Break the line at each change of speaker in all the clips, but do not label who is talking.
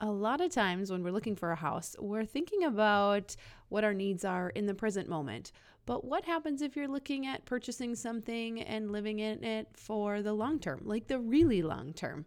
a lot of times when we're looking for a house, we're thinking about what our needs are in the present moment. But what happens if you're looking at purchasing something and living in it for the long term, like the really long term?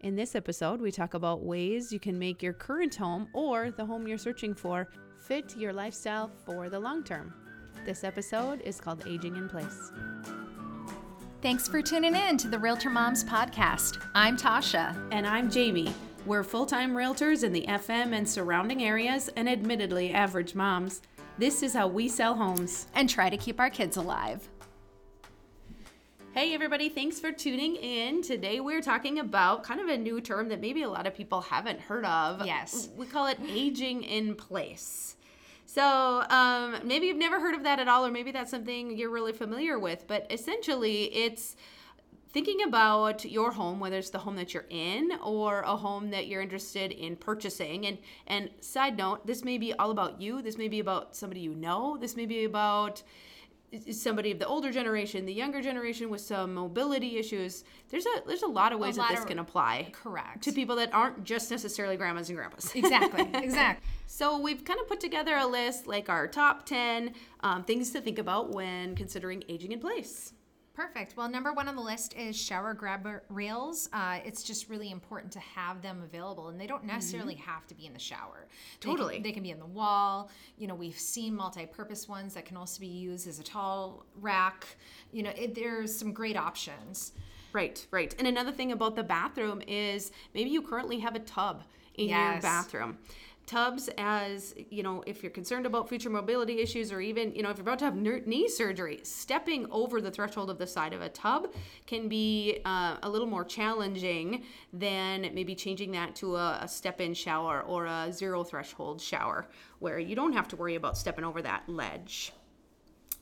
In this episode, we talk about ways you can make your current home or the home you're searching for fit your lifestyle for the long term. This episode is called Aging in Place.
Thanks for tuning in to the Realtor Moms podcast. I'm Tasha.
And I'm Jamie. We're full time realtors in the FM and surrounding areas, and admittedly average moms. This is how we sell homes
and try to keep our kids alive.
Hey, everybody, thanks for tuning in. Today we're talking about kind of a new term that maybe a lot of people haven't heard of.
Yes.
We call it aging in place. So um, maybe you've never heard of that at all, or maybe that's something you're really familiar with, but essentially it's thinking about your home whether it's the home that you're in or a home that you're interested in purchasing. And and side note this may be all about you. This may be about somebody you know. This may be about somebody of the older generation the younger generation with some mobility issues. There's a there's a lot of ways lot that this of, can apply
correct.
to people that aren't just necessarily grandmas and grandpas.
Exactly exactly
so we've kind of put together a list like our top 10 um, things to think about when considering aging in place
Perfect. Well, number one on the list is shower grab rails. Uh, it's just really important to have them available, and they don't necessarily mm-hmm. have to be in the shower.
Totally.
They can, they can, be in the wall. You know, we've seen multi-purpose ones that can also be used as a tall rack. You know, it, there's some great options.
Right, right. And another thing about the bathroom is maybe you currently have a tub in yes. your bathroom tubs as you know if you're concerned about future mobility issues or even you know if you're about to have knee surgery stepping over the threshold of the side of a tub can be uh, a little more challenging than maybe changing that to a, a step-in shower or a zero threshold shower where you don't have to worry about stepping over that ledge.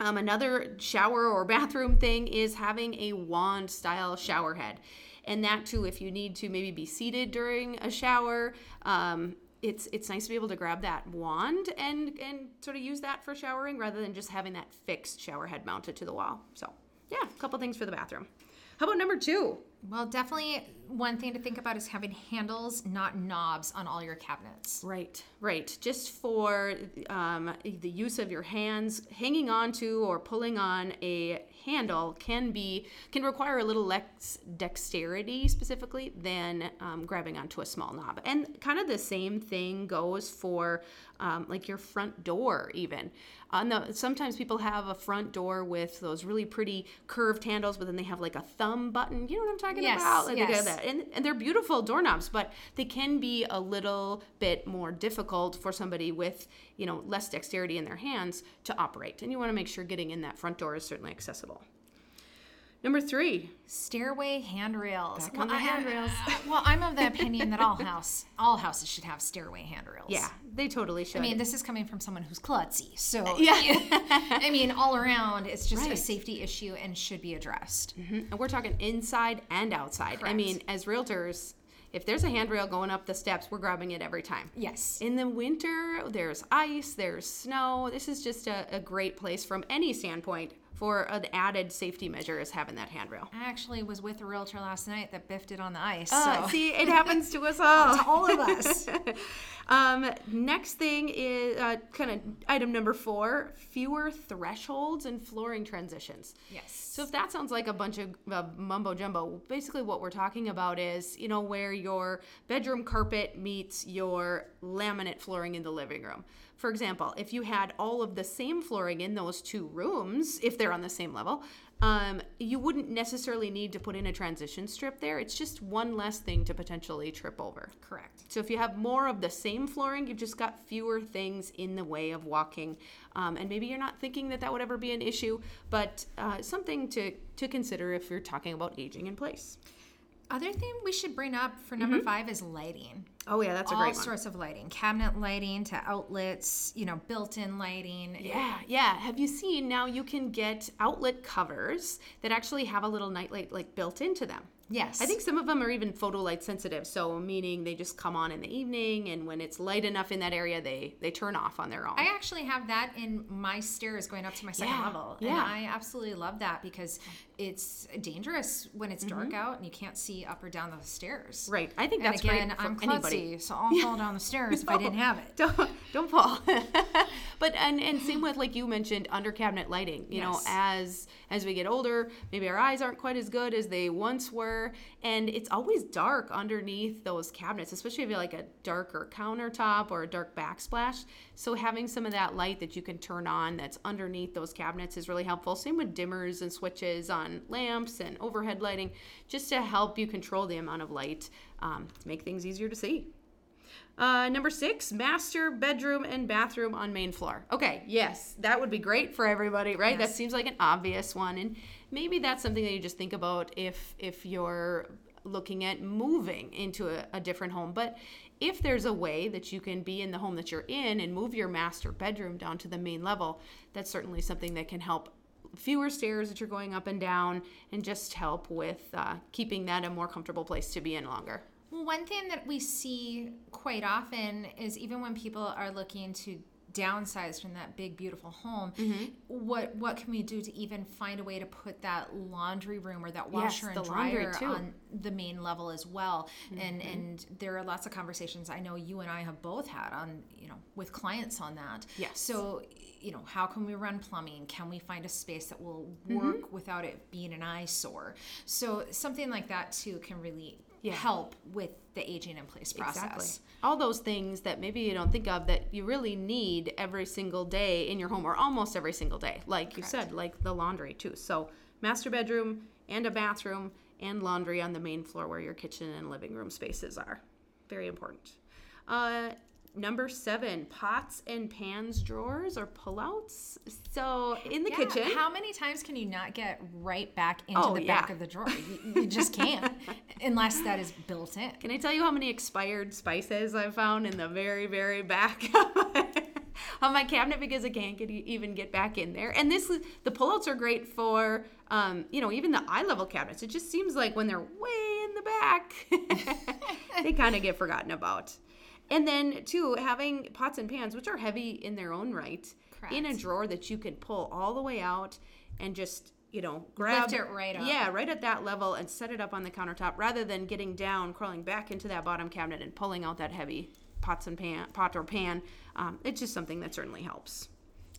Um, another shower or bathroom thing is having a wand style shower head. And that too if you need to maybe be seated during a shower um, it's it's nice to be able to grab that wand and and sort of use that for showering rather than just having that fixed shower head mounted to the wall. So yeah, a couple things for the bathroom. How about number two?
Well, definitely one thing to think about is having handles, not knobs, on all your cabinets.
Right, right. Just for um, the use of your hands, hanging on to or pulling on a handle can be can require a little less dexterity specifically than um, grabbing onto a small knob. And kind of the same thing goes for um, like your front door even. On the sometimes people have a front door with those really pretty curved handles, but then they have like a thumb button. You know what I'm talking
yes,
about?
Like yes.
And, and they're beautiful doorknobs, but they can be a little bit more difficult for somebody with you know less dexterity in their hands to operate. And you want to make sure getting in that front door is certainly accessible. Number three,
stairway handrails.
Back well, on the handrails.
well, I'm of the opinion that all house, all houses should have stairway handrails.
Yeah, they totally should.
I mean, this is coming from someone who's klutzy, so yeah. I mean, all around, it's just right. a safety issue and should be addressed.
Mm-hmm. And we're talking inside and outside. Correct. I mean, as realtors, if there's a handrail going up the steps, we're grabbing it every time.
Yes.
In the winter, there's ice, there's snow. This is just a, a great place from any standpoint for an added safety measure is having that handrail.
I actually was with a realtor last night that biffed it on the ice.
Uh, so. See, it happens to us all.
to all of us.
um, next thing is uh, kind of item number four fewer thresholds and flooring transitions.
Yes.
So if that sounds like a bunch of uh, mumbo jumbo, basically what we're talking about is, you know, where your bedroom carpet meets your laminate flooring in the living room. For example, if you had all of the same flooring in those two rooms, if they're on the same level, um, you wouldn't necessarily need to put in a transition strip there. It's just one less thing to potentially trip over.
Correct.
So if you have more of the same flooring, you've just got fewer things in the way of walking. Um, and maybe you're not thinking that that would ever be an issue, but uh, something to, to consider if you're talking about aging in place.
Other thing we should bring up for number mm-hmm. five is lighting.
Oh yeah, that's
a
great one.
All sorts of lighting, cabinet lighting to outlets, you know, built-in lighting.
Yeah, yeah. Have you seen now? You can get outlet covers that actually have a little nightlight like built into them.
Yes.
I think some of them are even photo light sensitive, so meaning they just come on in the evening, and when it's light enough in that area, they they turn off on their own.
I actually have that in my stairs going up to my second
Yeah,
level,
yeah.
and I absolutely love that because it's dangerous when it's dark
Mm-hmm.
out and you can't see up or down the stairs.
right. I think
And
that's
again, I'm klutzy, so I'll fall down the stairs if I didn't have it.
don't don't fall but and and same with like you mentioned under cabinet lighting you know as as we get older maybe our eyes aren't quite as good as they once were and it's always dark underneath those cabinets especially if you like a darker countertop or a dark backsplash. So having some of that light that you can turn on that's underneath those cabinets is really helpful. Same with dimmers and switches on lamps and overhead lighting just to help you control the amount of light um, to make things easier to see uh, number six, master bedroom and bathroom on main floor. Okay, yes, that would be great for everybody, right? That seems like an obvious one, and maybe that's something that you just think about if if you're looking at moving into a, a different home. But if there's a way that you can be in the home that you're in and move your master bedroom down to the main level, that's certainly something that can help fewer stairs that you're going up and down and just help with uh, keeping that a more comfortable place to be in longer.
Well, one thing that we see quite often is even when people are looking to downsize from that big beautiful home
Mm-hmm.
what what can we do to even find a way to put that laundry room or that washer
the
and dryer.
Mm-hmm.
on the main level as well and and there are lots of conversations i know you and i have both had on you know with clients on that
Yes.
so you know how can we run plumbing can we find a space that will
Mm-hmm.
work without it being an eyesore so something like that too can really
Yeah.
help with the aging in place process.
Exactly. All those things that maybe you don't think of that you really need every single day in your home or almost every single day. Like you said, like the laundry too. So, master bedroom and a bathroom and laundry on the main floor where your kitchen and living room spaces are. Very important. Uh, number seven, pots and pans drawers or pullouts. So, in the
Yeah,
kitchen.
How many times can you not get right back into
Oh,
the back of the drawer? You, you just can't, unless that is built in.
Can I tell you how many expired spices I found in the very, very back of my cabinet because I can't get even get back in there? And this, the pullouts are great for, um, you know, even the eye level cabinets. It just seems like when they're way in the back, they kind of get forgotten about. And then too, having pots and pans, which are heavy in their own right, in a drawer that you can pull all the way out and just you know grab
it right up.
Yeah, right at that level and set it up on the countertop rather than getting down, crawling back into that bottom cabinet and pulling out that heavy pots and pan pot or pan. Um, it's just something that certainly helps.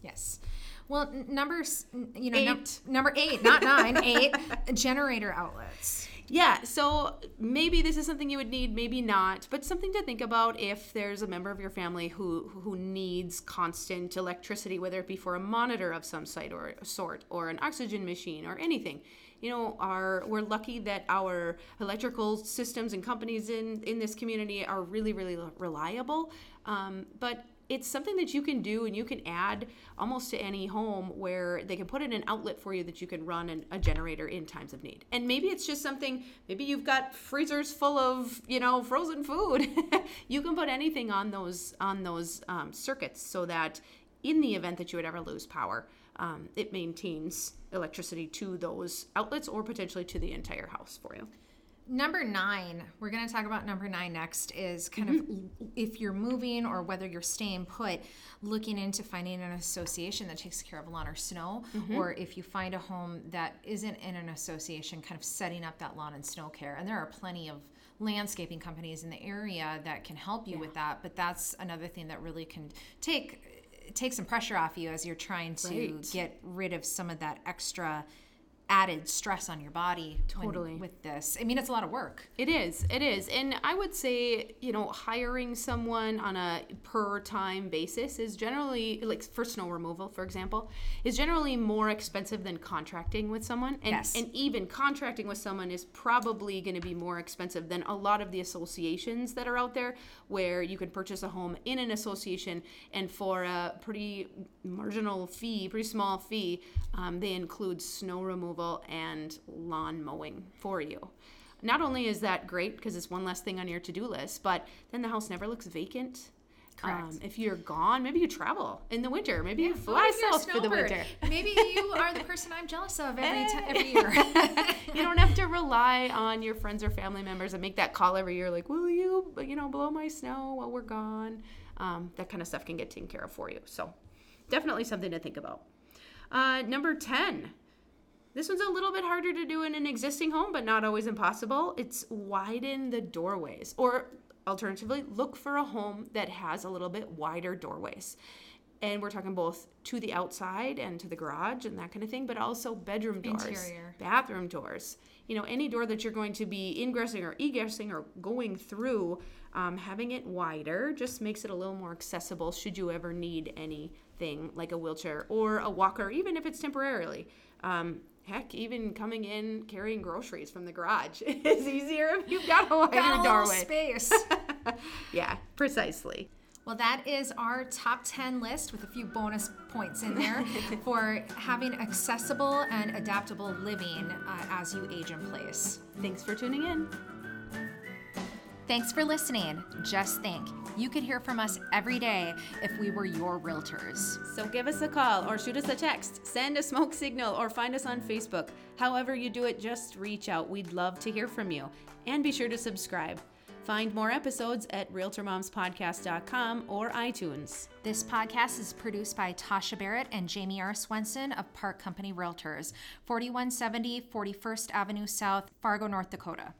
Yes. Well, n- numbers, you know, num- number eight, not nine, eight generator outlets.
Yeah, so maybe this is something you would need, maybe not, but something to think about if there's a member of your family who who needs constant electricity, whether it be for a monitor of some site or sort, or an oxygen machine, or anything. You know, our we're lucky that our electrical systems and companies in in this community are really really reliable, um, but it's something that you can do and you can add almost to any home where they can put in an outlet for you that you can run an, a generator in times of need. And maybe it's just something maybe you've got freezers full of you know frozen food. You can put anything on those on those um, circuits so that in the event that you would ever lose power um, it maintains electricity to those outlets or potentially to the entire house for you
Number nine, we're going to talk about number nine next, is kind
Mm-hmm.
of if you're moving or whether you're staying put, looking into finding an association that takes care of lawn or snow,
Mm-hmm.
or if you find a home that isn't in an association, kind of setting up that lawn and snow care. And there are plenty of landscaping companies in the area that can help you with that, but that's another thing that really can take take some pressure off you as you're trying to
Right.
get rid of some of that extra added stress on your body when-
Totally.
with this. I mean, it's a lot of work.
It is. It is. And I would say, you know, hiring someone on a per time basis is generally, like for snow removal, for example, is generally more expensive than contracting with someone. And,
Yes.
and even contracting with someone is probably going to be more expensive than a lot of the associations that are out there where you can purchase a home in an association and for a pretty marginal fee, pretty small fee, um, they include snow removal and lawn mowing for you not only is that great because it's one less thing on your to-do list but then the house never looks vacant Um, if you're gone, maybe you travel in the winter. Maybe yeah, you fly south for the winter.
maybe you are the person I'm jealous of every t- every year.
you don't have to rely on your friends or family members and make that call every year. Like, will you, you know, blow my snow while we're gone? Um, that kind of stuff can get taken care of for you. So, definitely something to think about. Uh, number ten. This one's a little bit harder to do in an existing home, but not always impossible. It's widen the doorways, or alternatively, look for a home that has a little bit wider doorways. And we're talking both to the outside and to the garage and that kind of thing, but also bedroom doors, Interior. bathroom doors. You know, any door that you're going to be ingressing or egressing or going through, um, having it wider just makes it a little more accessible should you ever need anything like a wheelchair or a walker, even if it's temporarily. Um, heck, even coming in carrying groceries from the garage is easier if you've got a wider got a doorway.
space.
yeah, precisely.
Well, that is our top 10 list with a few bonus points in there for having accessible and adaptable living uh, as you age in place.
Thanks for tuning in.
Thanks for listening. Just think, you could hear from us every day if we were your realtors.
So give us a call or shoot us a text, send a smoke signal, or find us on Facebook. However, you do it, just reach out. We'd love to hear from you. And be sure to subscribe. Find more episodes at RealtorMomsPodcast.com or iTunes.
This podcast is produced by Tasha Barrett and Jamie R. Swenson of Park Company Realtors, 4170 41st Avenue South, Fargo, North Dakota.